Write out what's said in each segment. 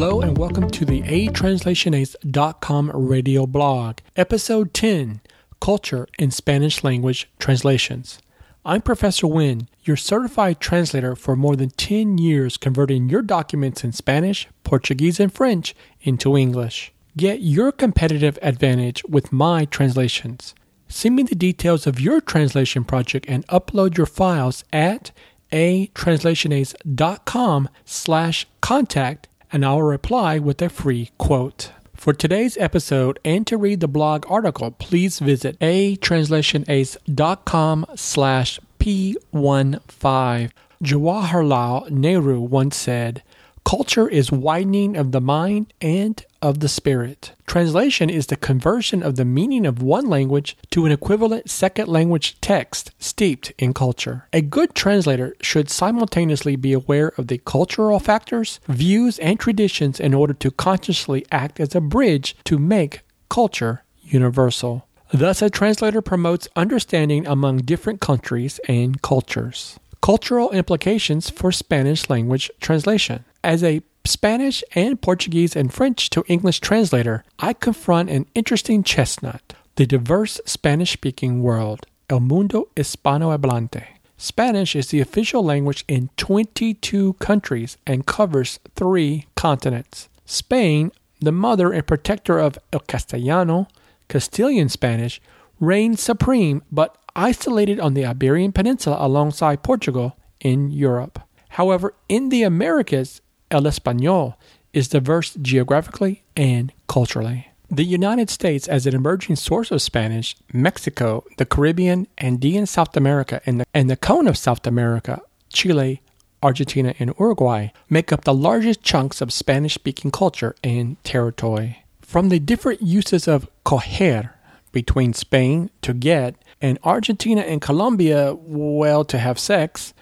welcome to the atranslationace.com radio blog, episode 10 Culture in Spanish Language Translations. I'm Professor Wynn, your certified translator for more than 10 years, converting your documents in Spanish, Portuguese, and French into English. Get your competitive advantage with my translations. Send me the details of your translation project and upload your files at atranslationace.com slash contact and I'll reply with a free quote. For today's episode and to read the blog article, please visit atranslationace.com slash p15. Jawaharlal Nehru once said, Culture is widening of the mind and of the spirit. Translation is the conversion of the meaning of one language to an equivalent second language text steeped in culture. A good translator should simultaneously be aware of the cultural factors, views, and traditions in order to consciously act as a bridge to make culture universal. Thus, a translator promotes understanding among different countries and cultures. Cultural implications for Spanish language translation. As a Spanish and Portuguese and French to English translator, I confront an interesting chestnut the diverse Spanish speaking world, el mundo hispanohablante. Spanish is the official language in 22 countries and covers three continents. Spain, the mother and protector of el castellano, Castilian Spanish, reigns supreme but isolated on the Iberian Peninsula alongside Portugal in Europe. However, in the Americas, El Español is diverse geographically and culturally. The United States, as an emerging source of Spanish, Mexico, the Caribbean, Andean South America, and the, and the cone of South America, Chile, Argentina, and Uruguay, make up the largest chunks of Spanish speaking culture and territory. From the different uses of coger between Spain, to get, and Argentina and Colombia, well, to have sex,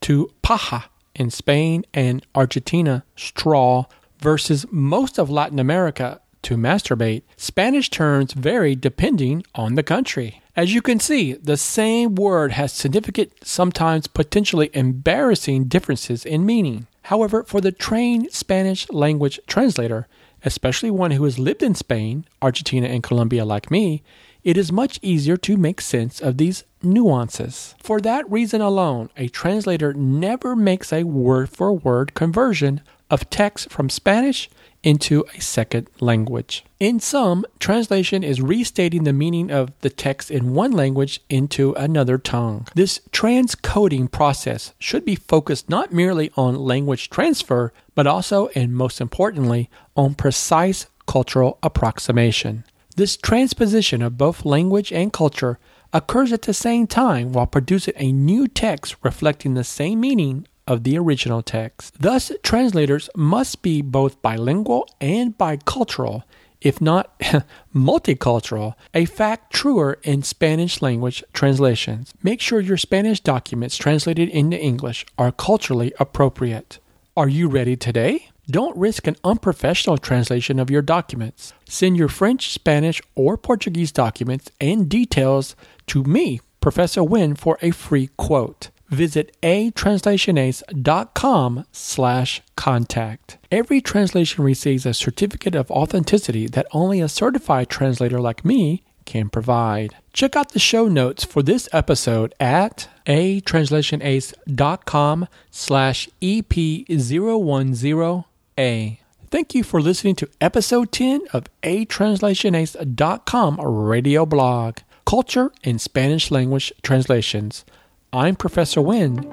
to paja, in Spain and Argentina, straw, versus most of Latin America to masturbate, Spanish terms vary depending on the country. As you can see, the same word has significant, sometimes potentially embarrassing differences in meaning. However, for the trained Spanish language translator, especially one who has lived in Spain, Argentina, and Colombia like me, it is much easier to make sense of these nuances. For that reason alone, a translator never makes a word for word conversion of text from Spanish into a second language. In sum, translation is restating the meaning of the text in one language into another tongue. This transcoding process should be focused not merely on language transfer, but also, and most importantly, on precise cultural approximation. This transposition of both language and culture occurs at the same time while producing a new text reflecting the same meaning of the original text. Thus, translators must be both bilingual and bicultural, if not multicultural, a fact truer in Spanish language translations. Make sure your Spanish documents translated into English are culturally appropriate. Are you ready today? Don't risk an unprofessional translation of your documents. Send your French, Spanish, or Portuguese documents and details to me, Professor Wynn, for a free quote. Visit atranslationace.com slash contact. Every translation receives a certificate of authenticity that only a certified translator like me can provide. Check out the show notes for this episode at atranslationace.com slash ep010 a. Thank you for listening to episode 10 of atranslationace.com radio blog, Culture in Spanish Language Translations. I'm Professor Wynn,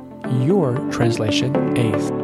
your translation ace.